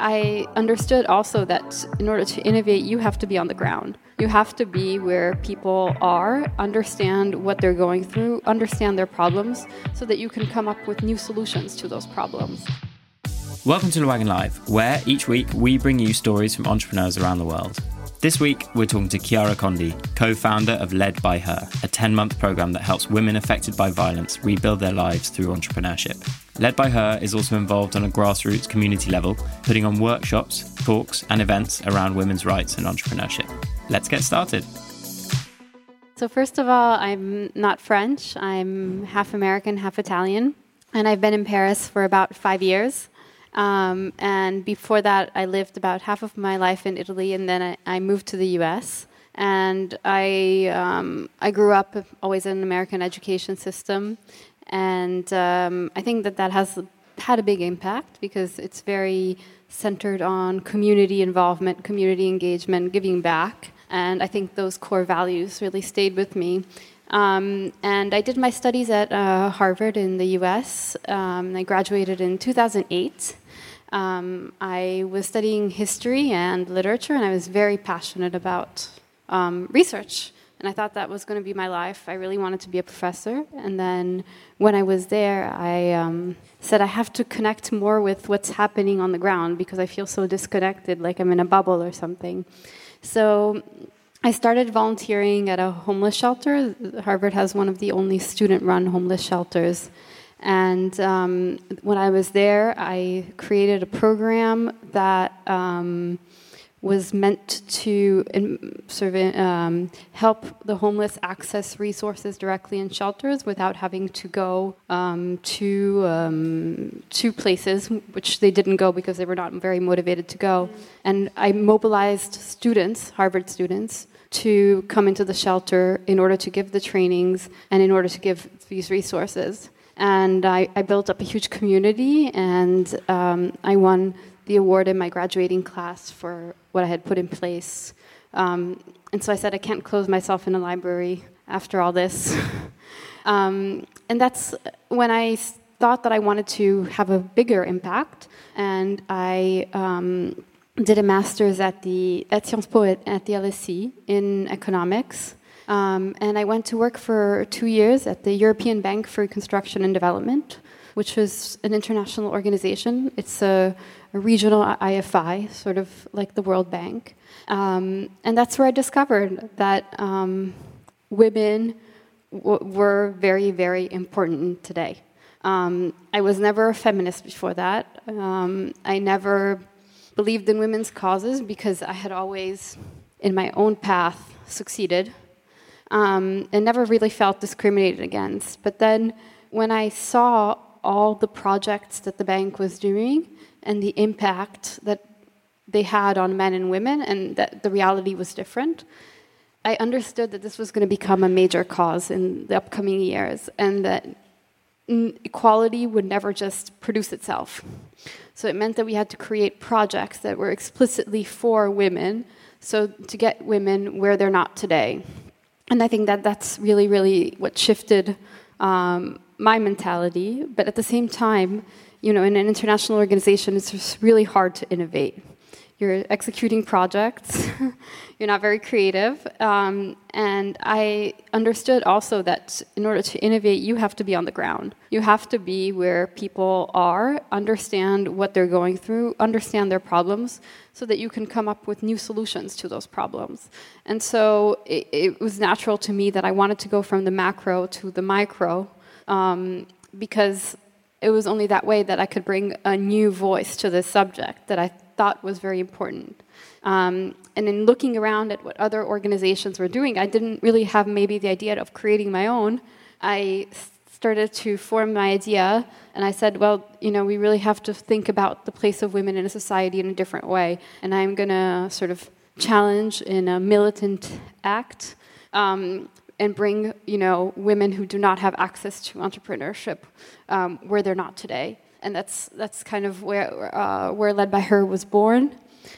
I understood also that in order to innovate, you have to be on the ground. You have to be where people are, understand what they're going through, understand their problems, so that you can come up with new solutions to those problems. Welcome to Wagon Live, where each week we bring you stories from entrepreneurs around the world. This week, we're talking to Chiara Condi, co founder of Led by Her, a 10 month program that helps women affected by violence rebuild their lives through entrepreneurship. Led by Her is also involved on a grassroots community level, putting on workshops, talks, and events around women's rights and entrepreneurship. Let's get started. So, first of all, I'm not French, I'm half American, half Italian, and I've been in Paris for about five years. Um, and before that, I lived about half of my life in Italy, and then I, I moved to the U.S. And I um, I grew up always in an American education system, and um, I think that that has had a big impact because it's very centered on community involvement, community engagement, giving back, and I think those core values really stayed with me. Um, and I did my studies at uh, Harvard in the US. Um, I graduated in 2008. Um, I was studying history and literature, and I was very passionate about um, research. And I thought that was going to be my life. I really wanted to be a professor. And then when I was there, I um, said I have to connect more with what's happening on the ground because I feel so disconnected, like I'm in a bubble or something. So I started volunteering at a homeless shelter. Harvard has one of the only student run homeless shelters. And um, when I was there, I created a program that um, was meant to in, sort of um, help the homeless access resources directly in shelters without having to go um, to um, to places which they didn't go because they were not very motivated to go. And I mobilized students, Harvard students, to come into the shelter in order to give the trainings and in order to give these resources. And I, I built up a huge community, and um, I won the award in my graduating class for what I had put in place. Um, and so I said, I can't close myself in a library after all this. um, and that's when I thought that I wanted to have a bigger impact, and I um, did a master's at the at Sciences Po at, at the LSE in economics. Um, and I went to work for two years at the European Bank for Reconstruction and Development, which was an international organization. It's a, a regional IFI, sort of like the World Bank. Um, and that's where I discovered that um, women were very, very important today. Um, I was never a feminist before that. Um, I never believed in women's causes because I had always, in my own path, succeeded um, and never really felt discriminated against. But then when I saw all the projects that the bank was doing and the impact that they had on men and women, and that the reality was different, I understood that this was going to become a major cause in the upcoming years, and that equality would never just produce itself. So it meant that we had to create projects that were explicitly for women, so to get women where they're not today and I think that that's really, really what shifted um, my mentality. But at the same time, you know, in an international organization, it's just really hard to innovate. You're executing projects, you're not very creative. Um, and I understood also that in order to innovate, you have to be on the ground. You have to be where people are, understand what they're going through, understand their problems, so that you can come up with new solutions to those problems. And so it, it was natural to me that I wanted to go from the macro to the micro um, because it was only that way that I could bring a new voice to this subject that I thought was very important. Um, and in looking around at what other organizations were doing, I didn't really have maybe the idea of creating my own. I started to form my idea, and I said, well, you know, we really have to think about the place of women in a society in a different way. And I'm going to sort of challenge in a militant act um, and bring, you know, women who do not have access to entrepreneurship um, where they're not today. And that's that's kind of where uh, where Led by Her was born.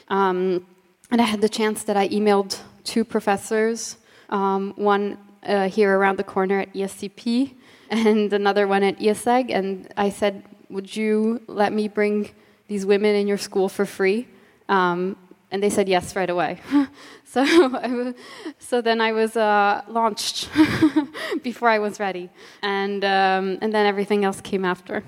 Um, and I had the chance that I emailed two professors, um, one uh, here around the corner at ESCP, and another one at IÉSEG, and I said, Would you let me bring these women in your school for free? Um, and they said yes right away. so, so then I was uh, launched before I was ready, and um, and then everything else came after.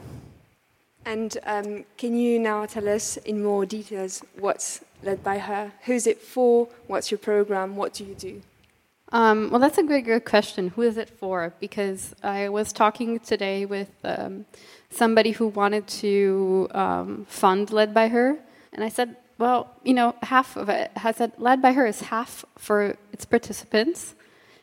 And um, can you now tell us in more details what's led by her? Who's it for? What's your program? What do you do? Um, well, that's a good, good question. Who is it for? Because I was talking today with um, somebody who wanted to um, fund Led by Her, and I said, well, you know, half of it has said Led by Her is half for its participants,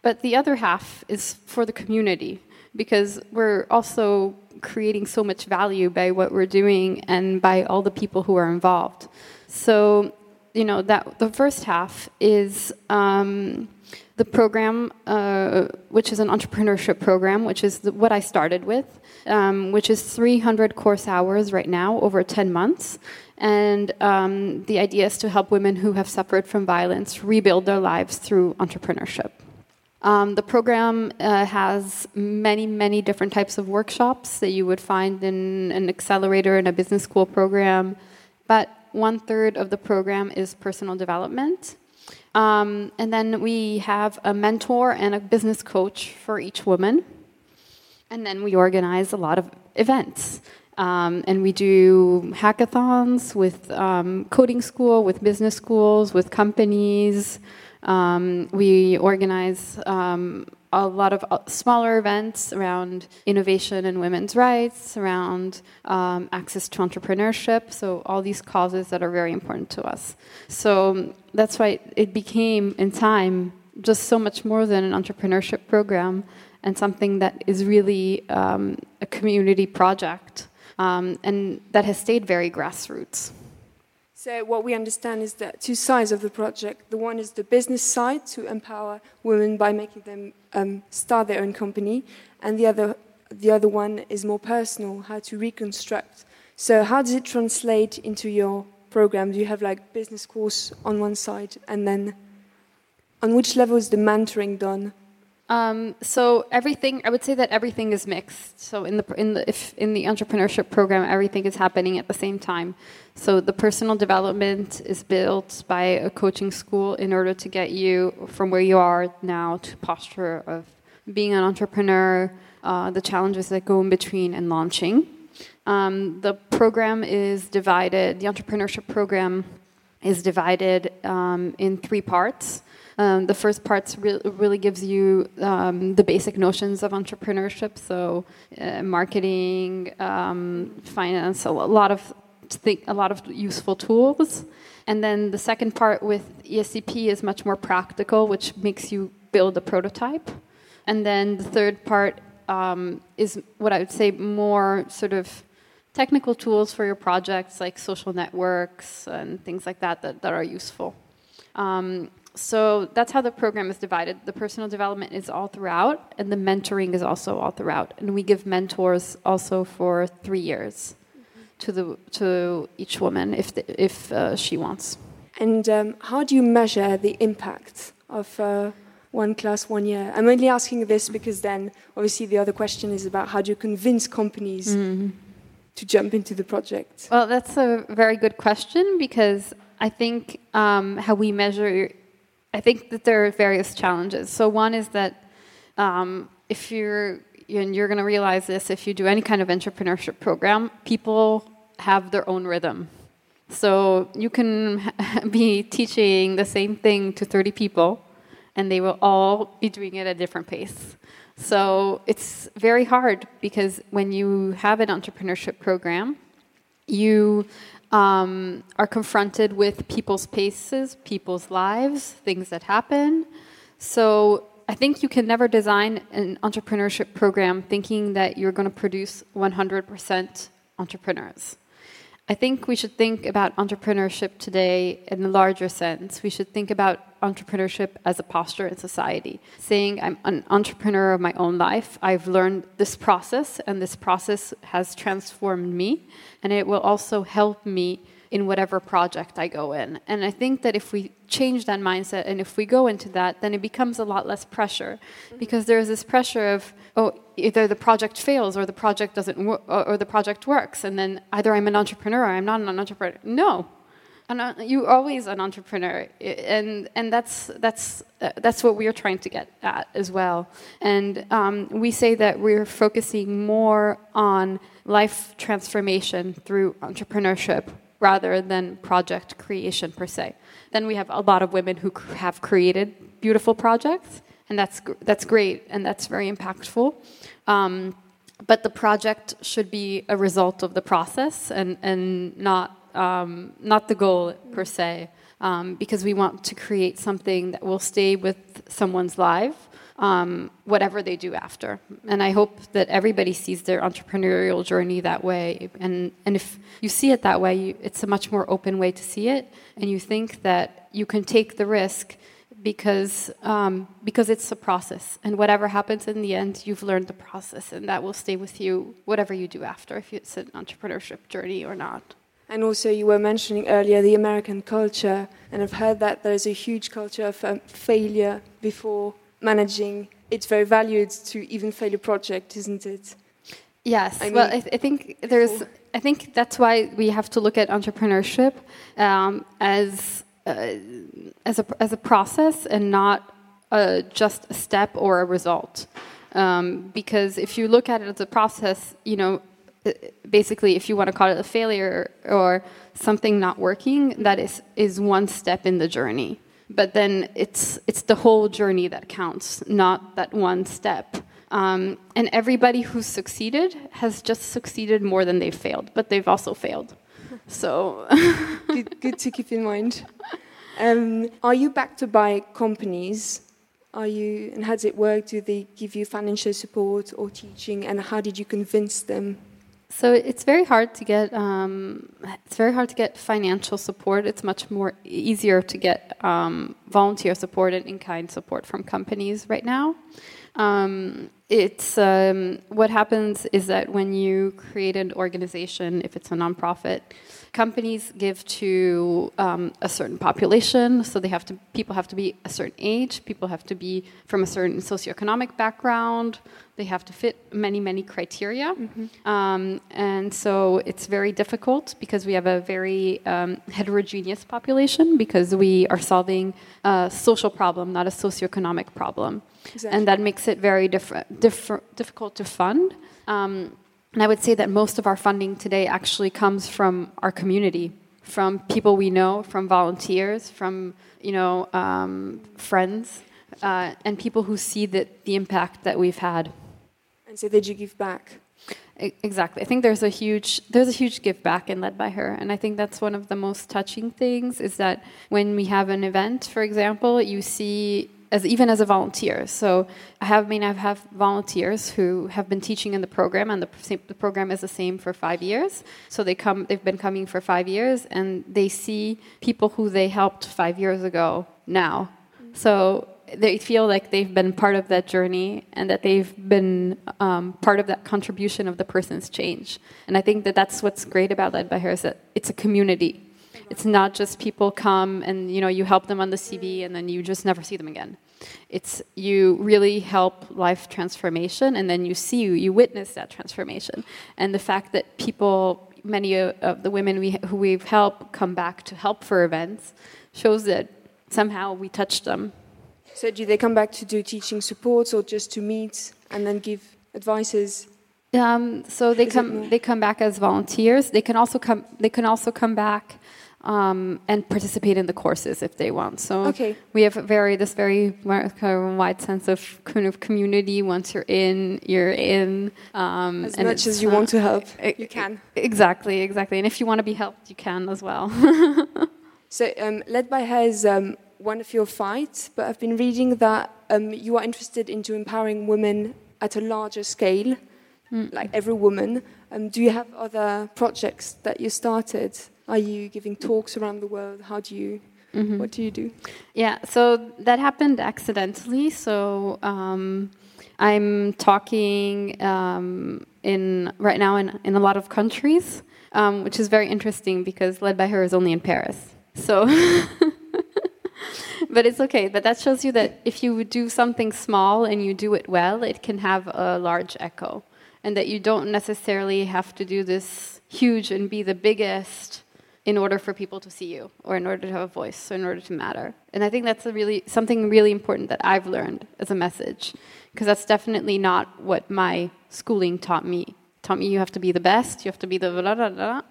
but the other half is for the community because we're also creating so much value by what we're doing and by all the people who are involved. So, you know, that the first half is um, the program, uh, which is an entrepreneurship program, which is the, what I started with, um, which is 300 course hours right now over 10 months. And um, the idea is to help women who have suffered from violence rebuild their lives through entrepreneurship. Um, the program uh, has many, many different types of workshops that you would find in an accelerator in a business school program, but one third of the program is personal development. Um, and then we have a mentor and a business coach for each woman. And then we organize a lot of events. Um, and we do hackathons with um, coding school, with business schools, with companies. Um, we organize um, a lot of uh, smaller events around innovation and women's rights, around um, access to entrepreneurship. So, all these causes that are very important to us. So, that's why it became, in time, just so much more than an entrepreneurship program and something that is really um, a community project um, and that has stayed very grassroots. So what we understand is that two sides of the project. The one is the business side to empower women by making them um, start their own company, and the other, the other one is more personal, how to reconstruct. So how does it translate into your program? Do you have like business course on one side, and then on which level is the mentoring done? Um, so everything, I would say that everything is mixed. So in the in the if in the entrepreneurship program, everything is happening at the same time. So the personal development is built by a coaching school in order to get you from where you are now to posture of being an entrepreneur, uh, the challenges that go in between and launching. Um, the program is divided. The entrepreneurship program is divided um, in three parts. Um, the first part re- really gives you um, the basic notions of entrepreneurship, so uh, marketing, um, finance, a lot of a lot of useful tools. And then the second part with ESCP is much more practical, which makes you build a prototype. And then the third part um, is what I would say more sort of technical tools for your projects, like social networks and things like that, that, that are useful. Um, so that's how the program is divided. The personal development is all throughout, and the mentoring is also all throughout. And we give mentors also for three years to the to each woman if the, if uh, she wants. And um, how do you measure the impact of uh, one class, one year? I'm only asking this because then obviously the other question is about how do you convince companies mm. to jump into the project? Well, that's a very good question because I think um, how we measure I think that there are various challenges. So one is that um, if you're and you're going to realize this if you do any kind of entrepreneurship program, people have their own rhythm. So you can be teaching the same thing to 30 people, and they will all be doing it at a different pace. So it's very hard because when you have an entrepreneurship program, you um, are confronted with people's paces, people's lives, things that happen. So I think you can never design an entrepreneurship program thinking that you're going to produce 100% entrepreneurs. I think we should think about entrepreneurship today in a larger sense. We should think about entrepreneurship as a posture in society, saying, I'm an entrepreneur of my own life. I've learned this process, and this process has transformed me, and it will also help me in whatever project I go in. And I think that if we change that mindset and if we go into that, then it becomes a lot less pressure because there's this pressure of, oh, either the project fails or the project doesn't work or the project works. And then either I'm an entrepreneur or I'm not an entrepreneur. No. And you're always an entrepreneur, and and that's that's uh, that's what we're trying to get at as well. And um, we say that we're focusing more on life transformation through entrepreneurship rather than project creation per se. Then we have a lot of women who have created beautiful projects, and that's that's great and that's very impactful. Um, but the project should be a result of the process and and not um, not the goal per se, um, because we want to create something that will stay with someone's life um, whatever they do after. And I hope that everybody sees their entrepreneurial journey that way. And, and if you see it that way, you, it's a much more open way to see it. And you think that you can take the risk because, um, because it's a process. And whatever happens in the end, you've learned the process. And that will stay with you, whatever you do after, if it's an entrepreneurship journey or not. And also, you were mentioning earlier the American culture, and I've heard that there's a huge culture of um, failure before managing, it's very valued to even fail a project, isn't it? Yes. I well, I, th- I, think there's. I think that's why we have to look at entrepreneurship um, as uh, as a as a process and not uh, just a step or a result. Um, because if you look at it as a process, you know, uh, basically, if you want to call it a failure or something not working, that is is one step in the journey but then it's it's the whole journey that counts, not that one step. Um, and everybody who's succeeded has just succeeded more than they've failed, but they've also failed. So good, good, to keep in mind. Um, are you backed by companies? Are you and how does it work? Do they give you financial support or teaching? And how did you convince them so it's very hard to get um, it's very hard to get financial support. It's much more easier to get um, volunteer support and in-kind support from companies right now. Um, it's um, what happens is that when you create an organization, if it's a nonprofit, companies give to um, a certain population. So they have to people have to be a certain age, people have to be from a certain socioeconomic background. They have to fit many many criteria, mm-hmm. um, and so it's very difficult because we have a very um, heterogeneous population because we are solving a social problem, not a socioeconomic problem, exactly. and that makes it very different, difficult to fund. And I would say that most of our funding today actually comes from our community, from people we know, from volunteers, from you know um, friends, uh, and people who see that the impact that we've had. And so, did you give back? Exactly. I think there's a huge there's a huge give back in led by her, and I think that's one of the most touching things is that when we have an event, for example, you see as even as a volunteer. So I have I mean I have volunteers who have been teaching in the program, and the, the program is the same for five years. So they come, they've been coming for five years, and they see people who they helped five years ago now. So they feel like they've been part of that journey and that they've been um, part of that contribution of the person's change. And I think that that's what's great about Led by Her is that it's a community it's not just people come and you know you help them on the CV and then you just never see them again. It's you really help life transformation and then you see you witness that transformation. And the fact that people, many of the women we, who we've helped come back to help for events, shows that somehow we touched them. So do they come back to do teaching supports or just to meet and then give advices? Um, so they Is come they come back as volunteers. They can also come they can also come back um, and participate in the courses if they want. So okay. we have very this very wide sense of kind of community. Once you're in, you're in. Um, as much as you uh, want to help, you can. Exactly, exactly. And if you want to be helped, you can as well. so, um, led by her is um, one of your fights, but I've been reading that um, you are interested into empowering women at a larger scale, mm. like every woman. Um, do you have other projects that you started? Are you giving talks around the world? How do you? Mm-hmm. What do you do? Yeah, so that happened accidentally. So um, I'm talking um, in right now in, in a lot of countries, um, which is very interesting because Led by Her is only in Paris. So, but it's okay. But that shows you that if you do something small and you do it well, it can have a large echo, and that you don't necessarily have to do this huge and be the biggest in order for people to see you or in order to have a voice or in order to matter. And i think that's a really something really important that i've learned as a message because that's definitely not what my schooling taught me. Taught me you have to be the best you have to be the blah, blah, blah,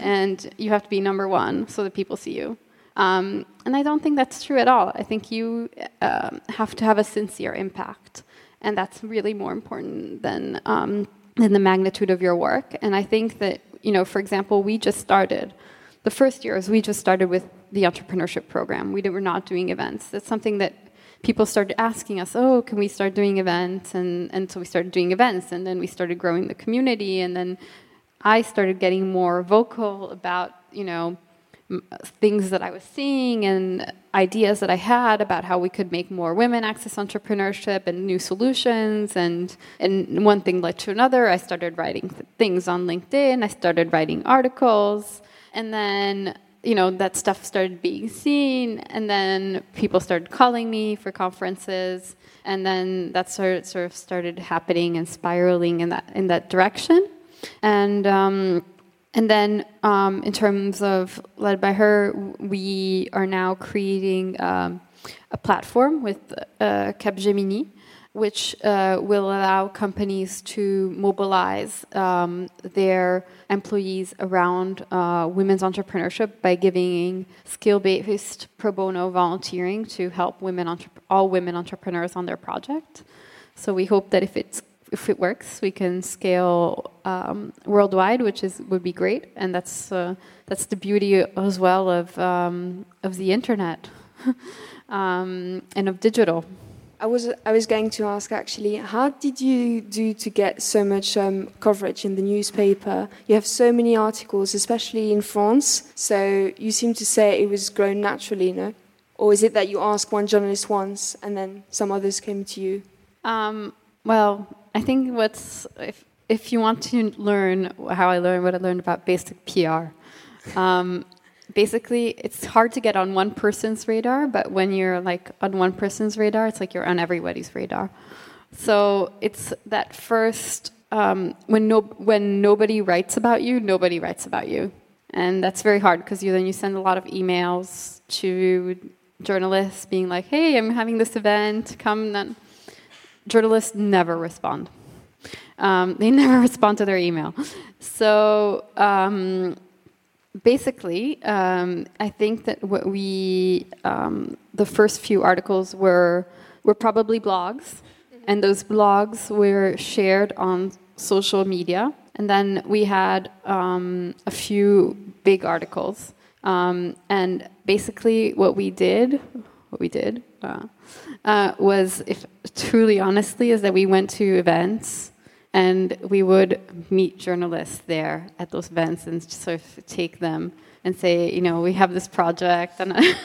and you have to be number one so that people see you. Um, and i don't think that's true at all. I think you um, have to have a sincere impact and that's really more important than um, than the magnitude of your work. And i think that you know for example we just started the first years, we just started with the entrepreneurship program. We were not doing events. That's something that people started asking us, oh, can we start doing events? And, and so we started doing events, and then we started growing the community, and then I started getting more vocal about, you know, things that I was seeing and ideas that I had about how we could make more women access entrepreneurship and new solutions. And, and one thing led to another. I started writing things on LinkedIn, I started writing articles. And then, you know, that stuff started being seen, and then people started calling me for conferences, and then that sort sort of started happening and spiraling in that in that direction. And um, and then, um, in terms of led by her, we are now creating um, a platform with uh, Capgemini, which uh, will allow companies to mobilize um, their employees around uh, women's entrepreneurship by giving skill-based pro bono volunteering to help women all women entrepreneurs on their project. So we hope that if it's if it works, we can scale um, worldwide, which is would be great, and that's uh, that's the beauty as well of um, of the internet um, and of digital. I was I was going to ask actually, how did you do to get so much um, coverage in the newspaper? You have so many articles, especially in France. So you seem to say it was grown naturally, no? Or is it that you asked one journalist once and then some others came to you? Um, well, I think what's if if you want to learn how I learned what I learned about basic PR. Um, basically it's hard to get on one person's radar, but when you're like on one person's radar, it's like you're on everybody's radar. So it's that first um, when no when nobody writes about you, nobody writes about you, and that's very hard because you then you send a lot of emails to journalists being like, "Hey, I'm having this event, come." Then journalists never respond. Um, they never respond to their email. So. Um, basically, um, I think that what we um, the first few articles were were probably blogs, mm-hmm. and those blogs were shared on social media. And then we had um, a few big articles, um, and basically what we did, what we did uh, uh, was, if truly honestly, is that we went to events and we would meet journalists there at those events and sort of take them and say, you know, we have this project. And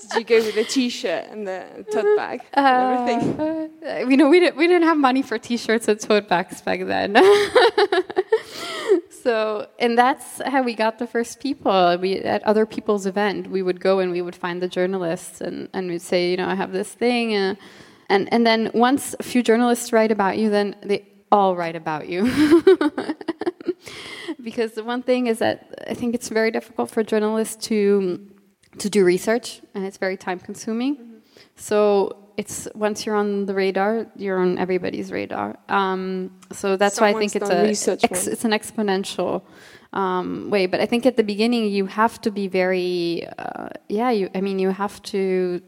Did you go with a T-shirt and the tote bag and uh, everything? Uh, you know, we didn't we didn't have money for T-shirts and tote bags back then. so, and that's how we got the first people. We at other people's event, we would go and we would find the journalists and and we'd say, you know, I have this thing. Uh, and, and then once a few journalists write about you, then they all write about you. because the one thing is that I think it's very difficult for journalists to to do research, and it's very time consuming. Mm-hmm. So it's once you're on the radar, you're on everybody's radar. Um, so that's Someone's why I think it's a ex, it's an exponential um, way. But I think at the beginning you have to be very, uh, yeah. You, I mean, you have to,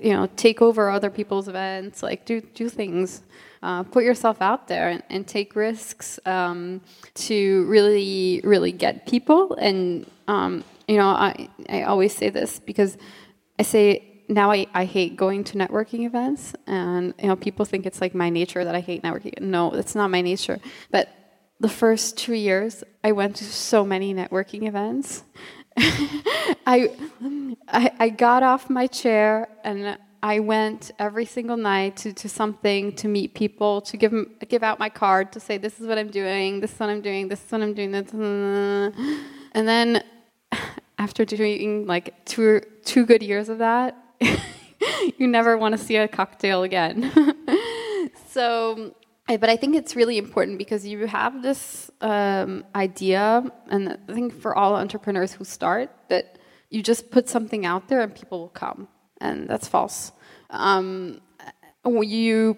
you know, take over other people's events, like do do things, uh, put yourself out there, and, and take risks um, to really, really get people. And um, you know, I I always say this because I say now I, I hate going to networking events and you know people think it's like my nature that I hate networking. No, it's not my nature. But the first two years, I went to so many networking events. I, I, I got off my chair and I went every single night to, to something to meet people, to give give out my card, to say this is what I'm doing, this is what I'm doing, this is what I'm doing, this, and then after doing like two two good years of that, you never want to see a cocktail again. so but I think it's really important because you have this um, idea, and I think for all entrepreneurs who start, that you just put something out there and people will come, and that's false. Um, you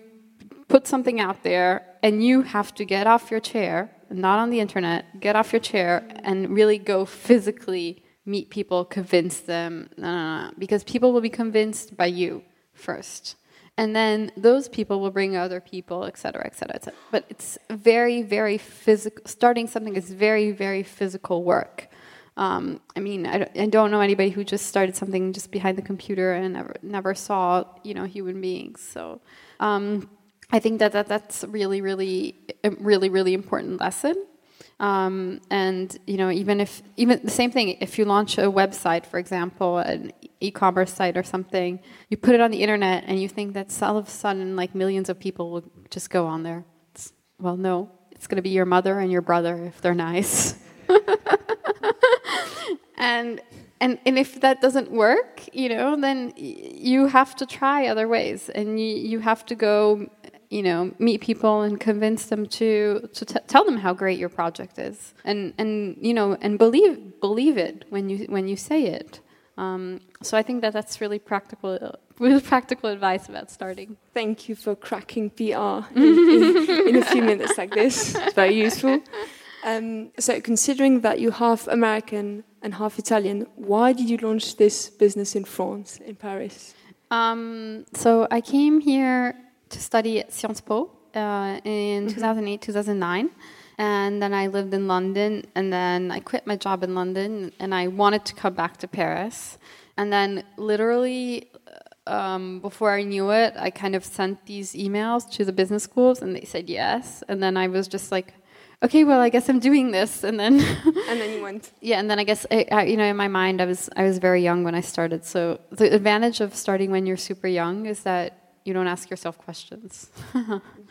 put something out there, and you have to get off your chair, not on the internet, get off your chair and really go physically meet people, convince them, no, no, no, because people will be convinced by you first and then those people will bring other people, et cetera, et cetera, et cetera. But it's very, very physical. Starting something is very, very physical work. Um, I mean, I don't, know anybody who just started something just behind the computer and never, never saw, you know, human beings. So um, I think that, that that's really, really, really, really important lesson. Um, and you know, even if even the same thing, if you launch a website, for example, an e-commerce site or something, you put it on the internet, and you think that all of a sudden, like millions of people will just go on there. It's, well, no, it's going to be your mother and your brother if they're nice. and and and if that doesn't work, you know, then you have to try other ways, and you you have to go you know meet people and convince them to to tell them how great your project is and and you know and believe believe it when you when you say it um, so I think that that's really practical, really practical advice about starting. Thank you for cracking PR in, in, in a few minutes like this. It's very useful. Um, so, considering that you're half American and half Italian, why did you launch this business in France, in Paris? Um, so, I came here to study at Sciences Po uh, in mm-hmm. 2008, 2009. And then I lived in London, and then I quit my job in London, and I wanted to come back to Paris. And then, literally, um, before I knew it, I kind of sent these emails to the business schools, and they said yes. And then I was just like, okay, well, I guess I'm doing this. And then, and then you went. Yeah, and then I guess I, I, you know, in my mind, I was I was very young when I started. So the advantage of starting when you're super young is that you don't ask yourself questions.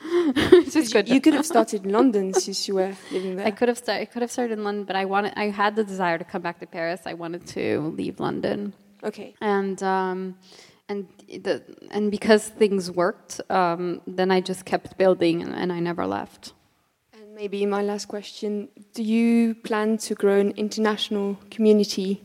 it's good. You could have started in London since you were living there. I could have started. I could have started in London, but I wanted. I had the desire to come back to Paris. I wanted to leave London. Okay. And um, and the and because things worked, um, then I just kept building, and, and I never left. And maybe my last question: Do you plan to grow an international community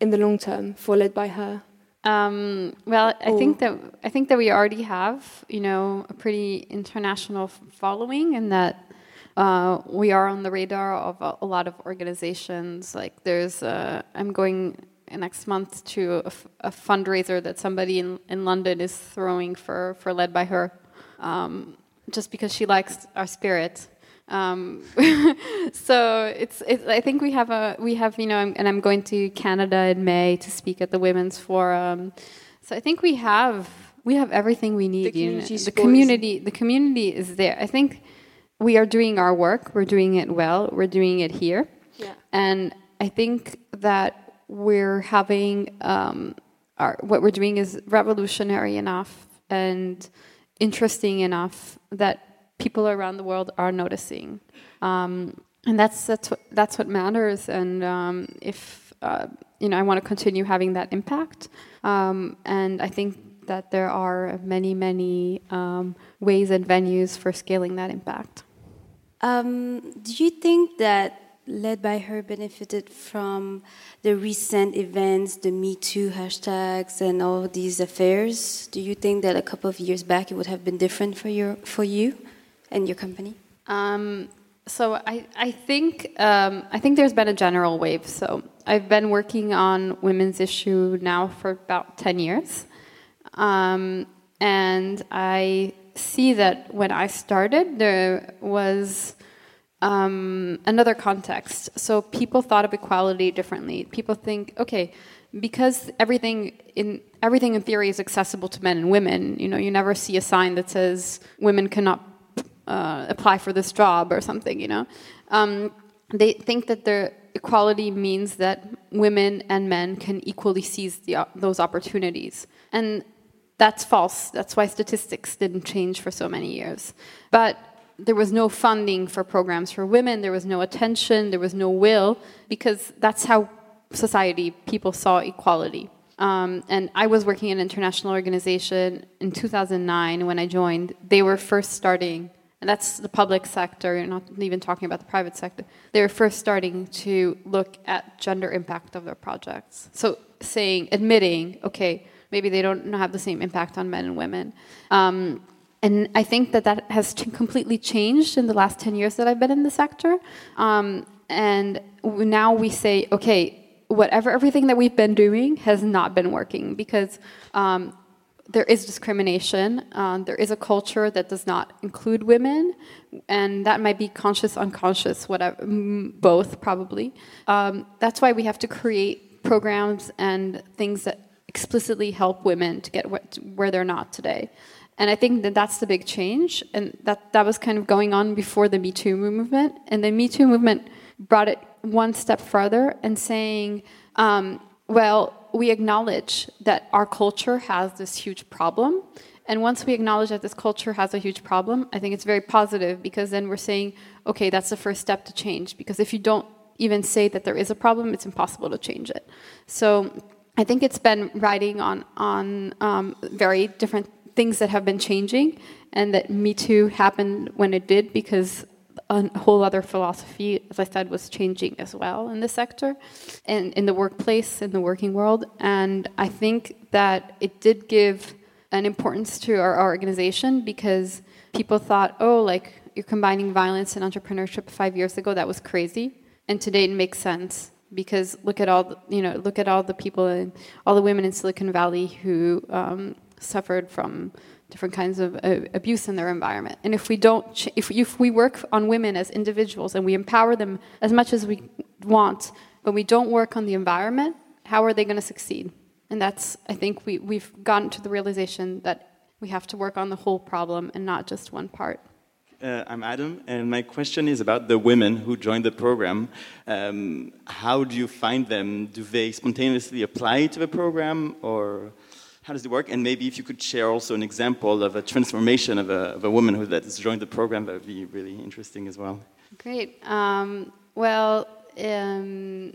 in the long term for Led by Her? Um, well, I think that I think that we already have, you know, a pretty international following, and that uh, we are on the radar of a, a lot of organizations. Like, there's, a, I'm going next month to a, fundraiser that somebody in, in London is throwing for for led by her, um, just because she likes our spirit. Um, so it's, it's, I think we have a we have you know and I'm going to Canada in May to speak at the Women's Forum. So I think we have we have everything we need. The community, you know? the, community the community is there. I think we are doing our work. We're doing it well. We're doing it here. Yeah. And I think that we're having um, our what we're doing is revolutionary enough and interesting enough that people around the world are noticing. Um, and that's, that's, what, that's what matters. And um, if, uh, you know, I want to continue having that impact. Um, and I think that there are many, many um, ways and venues for scaling that impact. Um, do you think that led by her benefited from the recent events, the Me Too hashtags, and all these affairs? Do you think that a couple of years back it would have been different for your for you? And your company? Um, so I, I think um, I think there's been a general wave. So I've been working on women's issue now for about ten years, um, and I see that when I started, there was um, another context. So people thought of equality differently. People think, okay, because everything in everything in theory is accessible to men and women. You know, you never see a sign that says women cannot uh, apply for this job or something, you know. Um, they think that their equality means that women and men can equally seize the, those opportunities. And that's false. That's why statistics didn't change for so many years. But there was no funding for programs for women, there was no attention, there was no will, because that's how society, people saw equality. Um, and I was working in an international organization in 2009 when I joined. They were first starting, and that's the public sector, you're not even talking about the private sector. they're first starting to look at gender impact of their projects. So saying, admitting, okay, maybe they don't have the same impact on men and women. Um, and I think that that has completely changed in the last 10 years that I've been in the sector. Um, and now we say, okay, whatever everything that we've been doing has not been working because um, there is discrimination. Um, there is a culture that does not include women, and that might be conscious, unconscious, whatever, both probably. Um, that's why we have to create programs and things that explicitly help women to get where they're not today. And I think that that's the big change, and that that was kind of going on before the Me Too movement, and the Me Too movement brought it one step further and saying, um, well, we acknowledge that our culture has this huge problem. And once we acknowledge that this culture has a huge problem, I think it's very positive because then we're saying, okay, that's the first step to change. Because if you don't even say that there is a problem, it's impossible to change it. So I think it's been riding on on um, very different things that have been changing, and that Me Too happened when it did because a whole other philosophy, as I said, was changing as well in the sector and in the workplace, in the working world. And I think that it did give an importance to our, our organization because people thought, oh, like you're combining violence and entrepreneurship five years ago, that was crazy. And today it makes sense because look at all the, you know look at all the people and all the women in Silicon Valley who um, suffered from different kinds of uh, abuse in their environment. And if we don't, if, if we work on women as individuals and we empower them as much as we want, but we don't work on the environment, how are they going to succeed? And that's, I think, we, we've gotten to the realization that we have to work on the whole problem and not just one part. Uh, I'm Adam, and my question is about the women who joined the program. Um, how do you find them? Do they spontaneously apply to the program, or how does it work? And maybe if you could share also an example of a transformation of a, of a woman who that has joined the program, that would be really interesting as well. Great. Um, well, um,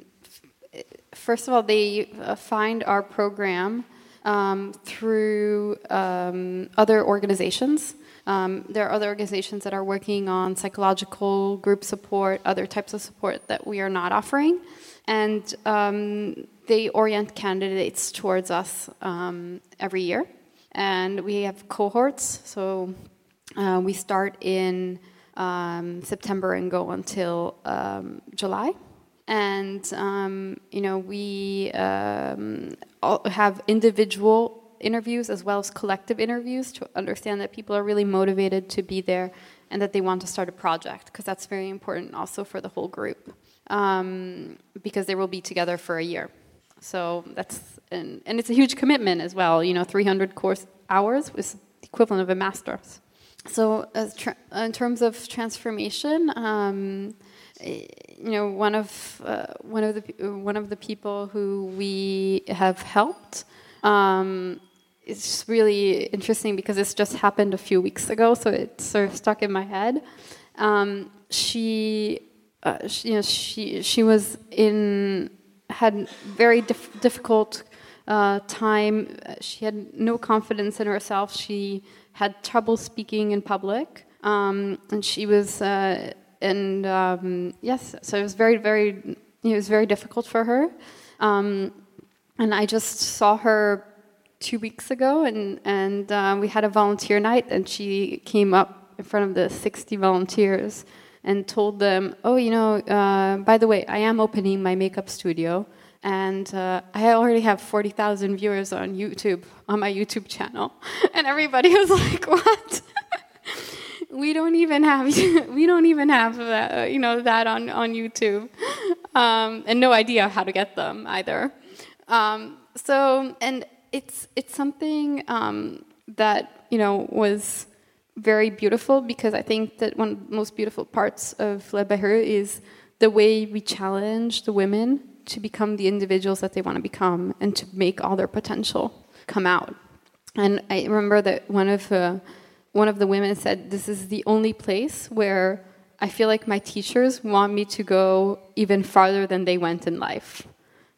first of all, they uh, find our program um, through um, other organizations. Um, there are other organizations that are working on psychological group support, other types of support that we are not offering. And um, they orient candidates towards us um, every year. And we have cohorts, so uh, we start in um, September and go until um, July. And, um, you know, we um, have individual interviews as well as collective interviews to understand that people are really motivated to be there and that they want to start a project, because that's very important also for the whole group, um, because they will be together for a year. So that's and, and it's a huge commitment as well. You know, 300 course hours was the equivalent of a master's. So in terms of transformation, um, you know, one of uh, one of the one of the people who we have helped. Um, it's really interesting because this just happened a few weeks ago, so it's sort of stuck in my head. Um, she, uh, she, you know, she she was in had very dif- difficult uh, time. She had no confidence in herself. She had trouble speaking in public, um, and she was uh, and um, yes, so it was very very it was very difficult for her. Um, and I just saw her two weeks ago, and and uh, we had a volunteer night, and she came up in front of the 60 volunteers and told them, oh, you know, uh, by the way, I am opening my makeup studio. And uh, I already have 40,000 viewers on YouTube, on my YouTube channel. And everybody was like, what? we don't even have we don't even have that, you know that on on YouTube, um, and no idea how to get them either. Um, so and it's it's something um, that you know was very beautiful because I think that one of the most beautiful parts of Led by Her is the way we challenge the women to become the individuals that they want to become and to make all their potential come out. And I remember that one of uh, one of the women said, "This is the only place where I feel like my teachers want me to go even farther than they went in life."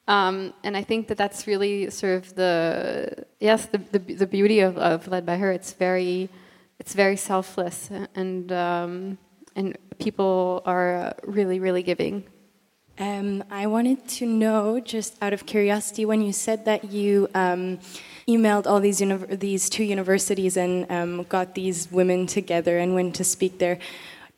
Um, and I think that that's really sort of the yes the the, the beauty of, of led by her. It's very it's very selfless and um, and people are really really giving. Um, I wanted to know, just out of curiosity, when you said that you um, emailed all these these two universities and um, got these women together and went to speak there,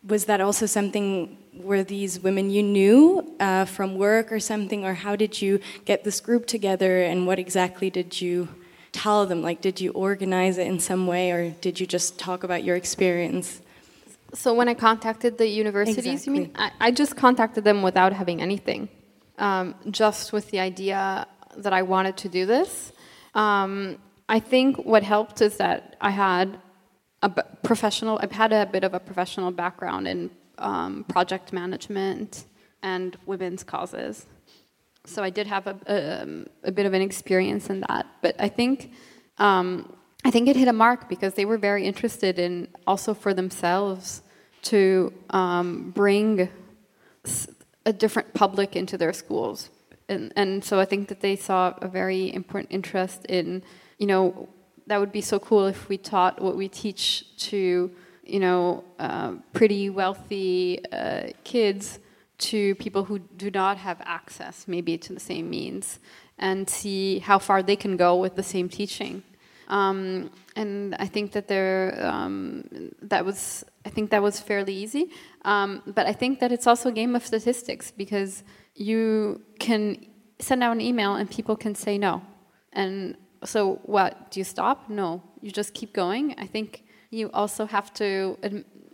was that also something were these women you knew uh, from work or something, or how did you get this group together, and what exactly did you tell them? Like, did you organize it in some way, or did you just talk about your experience? So when I contacted the universities, exactly. you mean I, I, just contacted them without having anything, um, just with the idea that I wanted to do this. Um, I think what helped is that I had a professional. I've had a bit of a professional background in um, project management and women's causes, so I did have a, a, um, a bit of an experience in that. But I think um, I think it hit a mark because they were very interested in also for themselves to um, bring a different public into their schools. And, and so I think that they saw a very important interest in, you know, that would be so cool if we taught what we teach to, you know, uh, pretty wealthy uh, kids to people who do not have access maybe to the same means and see how far they can go with the same teaching. Um, and I think that there, um, that was, I think that was fairly easy. Um, but I think that it's also a game of statistics because you can send out an email and people can say no. And so what? Do you stop? No. You just keep going. I think you also have to,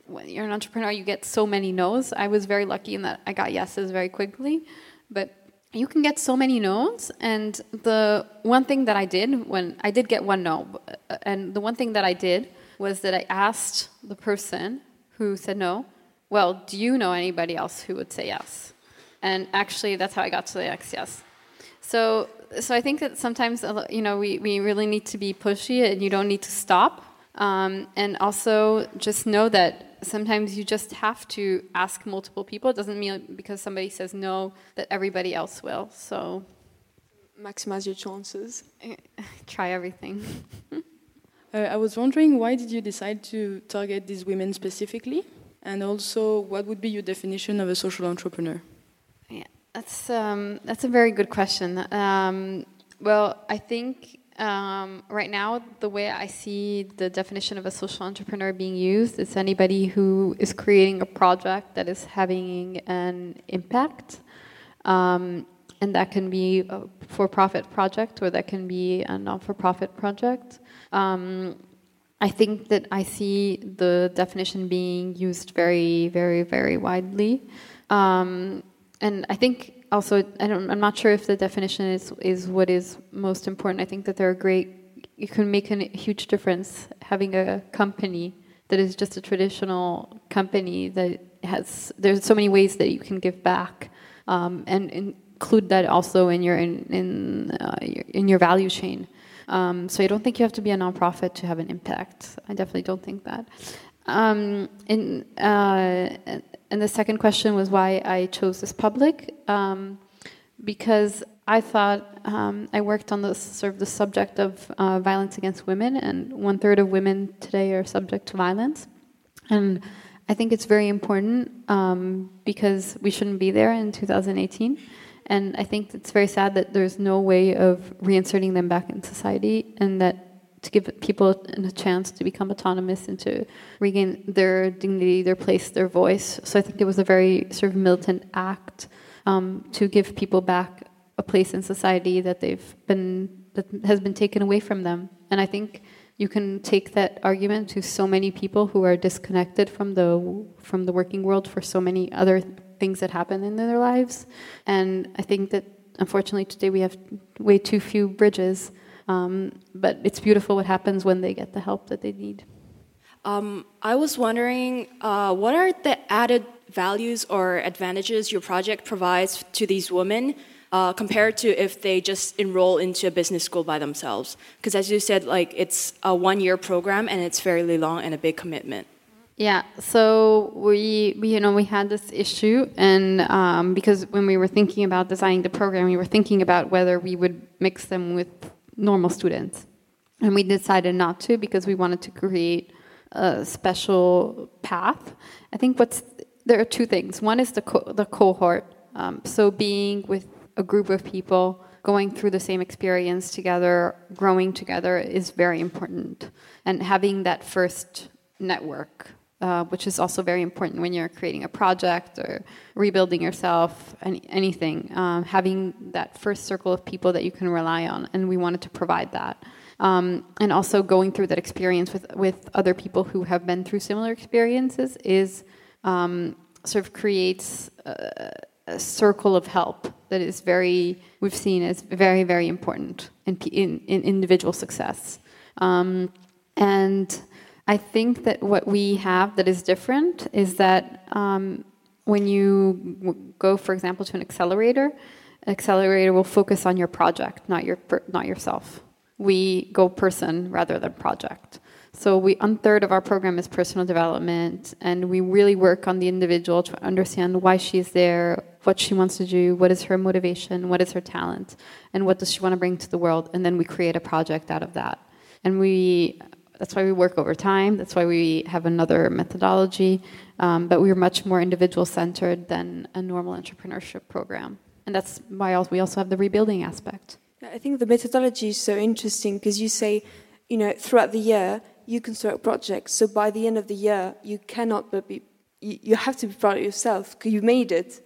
when you're an entrepreneur, you get so many no's. I was very lucky in that I got yeses very quickly. But you can get so many no's and the one thing that i did when i did get one no uh, and the one thing that i did was that i asked the person who said no well do you know anybody else who would say yes and actually that's how i got to the next yes so so i think that sometimes you know we, we really need to be pushy and you don't need to stop um, and also just know that sometimes you just have to ask multiple people. It doesn't mean because somebody says no that everybody else will. So maximize your chances. Try everything. uh, I was wondering why did you decide to target these women specifically, and also what would be your definition of a social entrepreneur? Yeah, that's um, that's a very good question. Um, well, I think um, right now, the way I see the definition of a social entrepreneur being used is anybody who is creating a project that is having an impact. Um, and that can be a for profit project or that can be a non for profit project. Um, I think that I see the definition being used very, very, very widely. Um, and I think also, I am not sure if the definition is, is what is most important. I think that there are great, you can make a huge difference having a company that is just a traditional company that has, there's so many ways that you can give back um, and include that also in your, in, in, uh, in your value chain. Um, so I don't think you have to be a nonprofit to have an impact. I definitely don't think that. Um, in, uh, and the second question was why I chose this public, um, because I thought um, I worked on the sort of the subject of uh, violence against women, and one third of women today are subject to violence, and I think it's very important um, because we shouldn't be there in 2018. And I think it's very sad that there's no way of reinserting them back in society, and that to give people a chance to become autonomous and to regain their dignity, their place, their voice. So I think it was a very sort of militant act um, to give people back a place in society that they've been that has been taken away from them. And I think you can take that argument to so many people who are disconnected from the from the working world for so many other things that happen in their lives. And I think that unfortunately today we have way too few bridges um, but it's beautiful what happens when they get the help that they need. Um, I was wondering, uh, what are the added values or advantages your project provides to these women uh, compared to if they just enroll into a business school by themselves? Because as you said, like it's a one-year program and it's fairly long and a big commitment. Yeah, so we, we you know we had this issue, and um, because when we were thinking about designing the program, we were thinking about whether we would mix them with normal students, and we decided not to because we wanted to create a special path. I think what's there are two things. One is the co- the cohort, um, so being with a group of people going through the same experience together, growing together is very important, and having that first network uh, which is also very important when you're creating a project or rebuilding yourself, any, anything. Um, having that first circle of people that you can rely on, and we wanted to provide that. Um, and also going through that experience with, with other people who have been through similar experiences is um, sort of creates a, a, circle of help that is very, we've seen as very, very important in, in, in individual success. Um, and I think that what we have that is different is that um, when you go, for example, to an accelerator, accelerator will focus on your project, not your not yourself. We go person rather than project. So we one third of our program is personal development, and we really work on the individual to understand why she's there, what she wants to do, what is her motivation, what is her talent, and what does she want to bring to the world, and then we create a project out of that. And we that's why we work over time. That's why we have another methodology. Um, but we're much more individual centered than a normal entrepreneurship program. And that's why we also have the rebuilding aspect. I think the methodology is so interesting because you say, you know, throughout the year, you can start projects. So by the end of the year, you cannot but be, you, you have to be proud of yourself because you made it.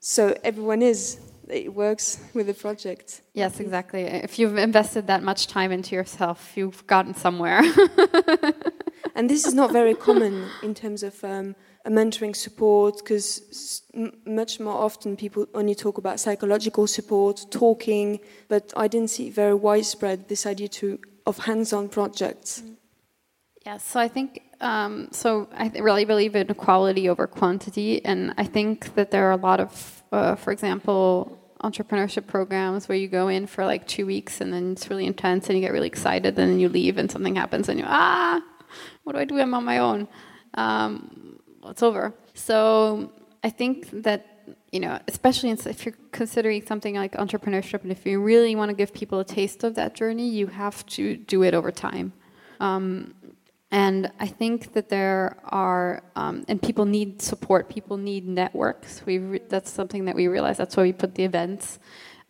So everyone is it works with the project. Yes, exactly. If you've invested that much time into yourself, you've gotten somewhere. and this is not very common in terms of um, a mentoring support, because much more often people only talk about psychological support, talking, but I didn't see very widespread this idea to of hands-on projects. Mm. Yes, so I think um, so. I really believe in quality over quantity, and I think that there are a lot of uh, for example, entrepreneurship programs where you go in for like two weeks and then it's really intense and you get really excited and then you leave and something happens and you ah what do I do? I'm on my own. Um, well, it's over. So I think that you know especially if you're considering something like entrepreneurship and if you really want to give people a taste of that journey you have to do it over time. Um, and I think that there are, um, and people need support. People need networks. We re- that's something that we realize. That's why we put the events.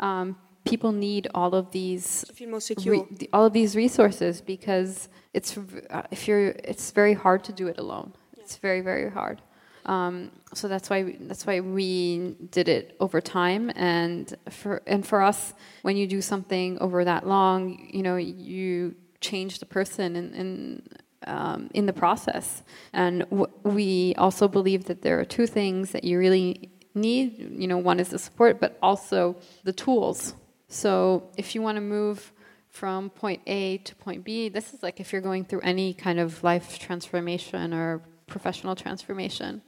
Um, people need all of these. feel more secure. Re- the, all of these resources because it's uh, if you're, it's very hard to do it alone. Yeah. It's very very hard. Um, so that's why we, that's why we did it over time. And for and for us, when you do something over that long, you know, you change the person and. and um, in the process. And w- we also believe that there are two things that you really need. You know, one is the support, but also the tools. So if you want to move from point A to point B, this is like if you're going through any kind of life transformation or professional transformation.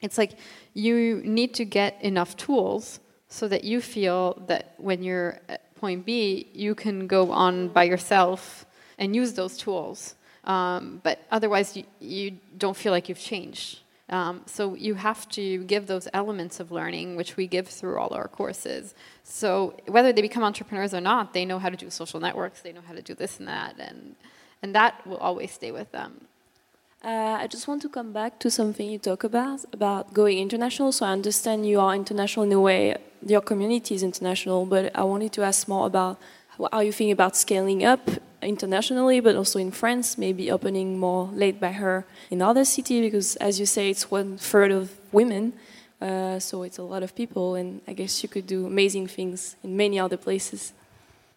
It's like you need to get enough tools so that you feel that when you're at point B, you can go on by yourself and use those tools. Um, but otherwise, you, you, don't feel like you've changed. Um, so you have to give those elements of learning, which we give through all our courses. So whether they become entrepreneurs or not, they know how to do social networks, they know how to do this and that, and and that will always stay with them. Uh, I just want to come back to something you talk about about going international. So I understand you are international in a way, your community is international, but I wanted to ask more about how you thinking about scaling up internationally, but also in France, maybe opening more led by her in other cities, because as you say, it's one third of women, uh, so it's a lot of people, and I guess you could do amazing things in many other places.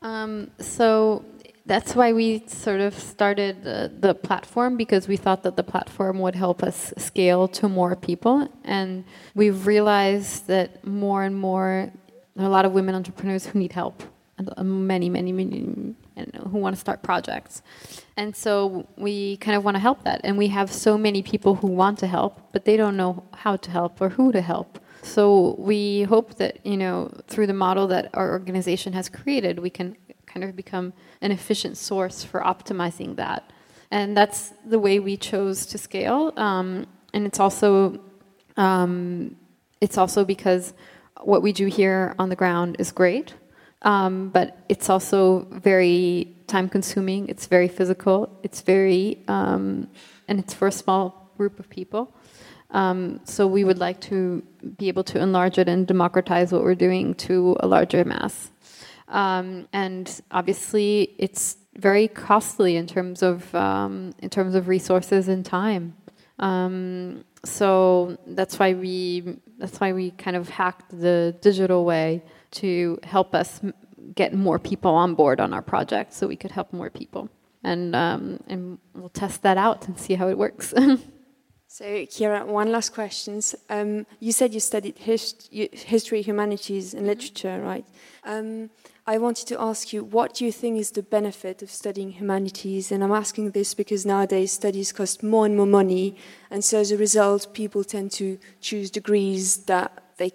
Um, so that's why we sort of started the, platform because we thought that the platform would help us scale to more people, and we've realized that more and more there are a lot of women entrepreneurs who need help many, many, many, who want to start projects. And so we kind of want to help that. And we have so many people who want to help, but they don't know how to help or who to help. So we hope that, you know, through the model that our organization has created, we can kind of become an efficient source for optimizing that. And that's the way we chose to scale. Um, and it's also um, it's also because what we do here on the ground is great, um, but it's also very time consuming. It's very physical. It's very um, and it's for a small group of people. Um, so we would like to be able to enlarge it and democratize what we're doing to a larger mass. Um, and obviously, it's very costly in terms of um, in terms of resources and time. Um, so that's why we that's why we kind of hacked the digital way to help us get more people on board on our project, so we could help more people. And um, and we'll test that out and see how it works. So, Chiara, one last question. Um, you said you studied hist history, humanities, and literature, right? Um, I wanted to ask you, what do you think is the benefit of studying humanities? And I'm asking this because nowadays studies cost more and more money, and so as a result, people tend to choose degrees that they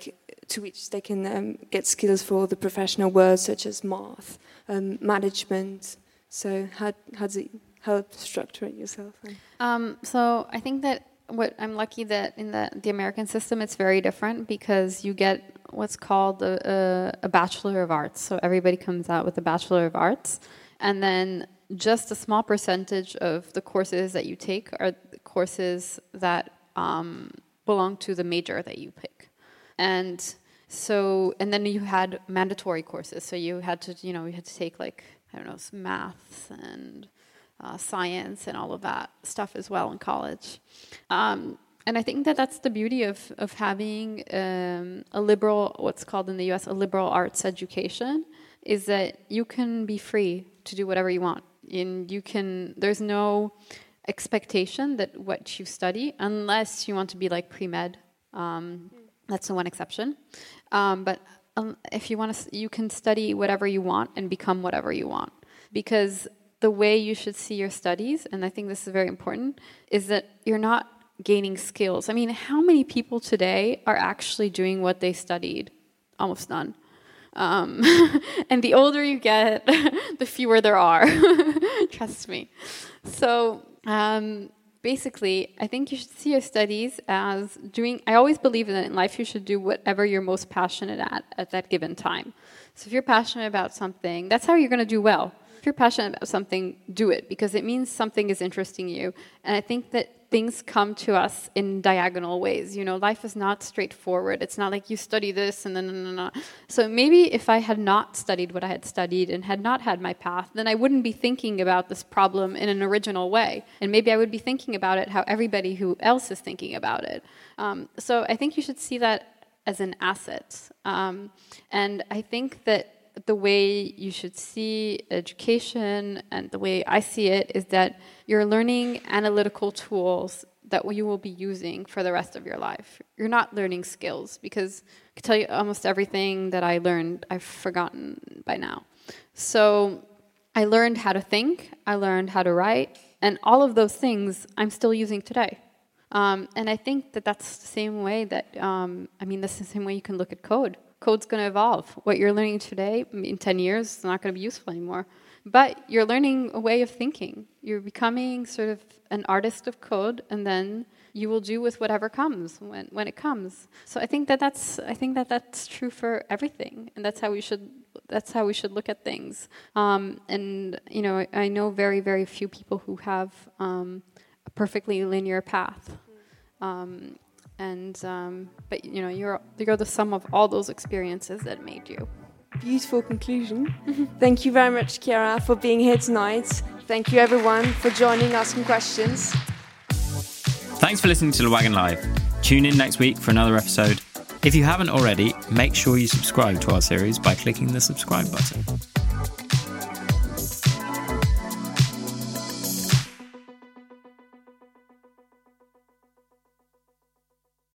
to which they can um, get skills for the professional world, such as math, um, management. So, how, how does it help structure it yourself? Um, so, I think that what I'm lucky that in the the American system it's very different because you get what's called a, a, a, bachelor of arts. So everybody comes out with a bachelor of arts, and then just a small percentage of the courses that you take are courses that um, belong to the major that you pick, and so and then you had mandatory courses. So you had to you know you had to take like I don't know maths and uh, science and all of that stuff as well in college. Um, and I think that that's the beauty of, of having um, a liberal, what's called in the US, a liberal arts education, is that you can be free to do whatever you want. And you can, there's no expectation that what you study, unless you want to be like pre med. Um, that's the one exception. Um, but um, if you want to, you can study whatever you want and become whatever you want. Because the way you should see your studies, and I think this is very important, is that you're not gaining skills. I mean, how many people today are actually doing what they studied? Almost none. Um, and the older you get, the fewer there are. Trust me. So, um, basically, I think you should see your studies as doing. I always believe that in life you should do whatever you're most passionate at at that given time. So, if you're passionate about something, that's how you're going to do well if you're passionate about something, do it because it means something is interesting you. And I think that things come to us in diagonal ways. You know, life is not straightforward. It's not like you study this and then, no, no, no. So maybe if I had not studied what I had studied and had not had my path, then I wouldn't be thinking about this problem in an original way. And maybe I would be thinking about it how everybody who else is thinking about it. Um, so I think you should see that as an asset. Um, and I think that the way you should see education and the way I see it is that you're learning analytical tools that you will be using for the rest of your life. You're not learning skills because I can tell you almost everything that I learned I've forgotten by now. So I learned how to think, I learned how to write, and all of those things I'm still using today. Um, and I think that that's the same way that, um, I mean, that's the same way you can look at code code's going to evolve. What you're learning today in 10 years is not going to be useful anymore. But you're learning a way of thinking. You're becoming sort of an artist of code, and then you will do with whatever comes when, when it comes. So I think that that's I think that that's true for everything, and that's how we should that's how we should look at things. Um, and you know, I, I, know very very few people who have um, a perfectly linear path. Um, and um, but you know you're you're the sum of all those experiences that made you. Beautiful conclusion. Thank you very much Chiara for being here tonight. Thank you everyone for joining asking questions. Thanks for listening to the wagon live. Tune in next week for another episode. If you haven't already make sure you subscribe to our series by clicking the subscribe button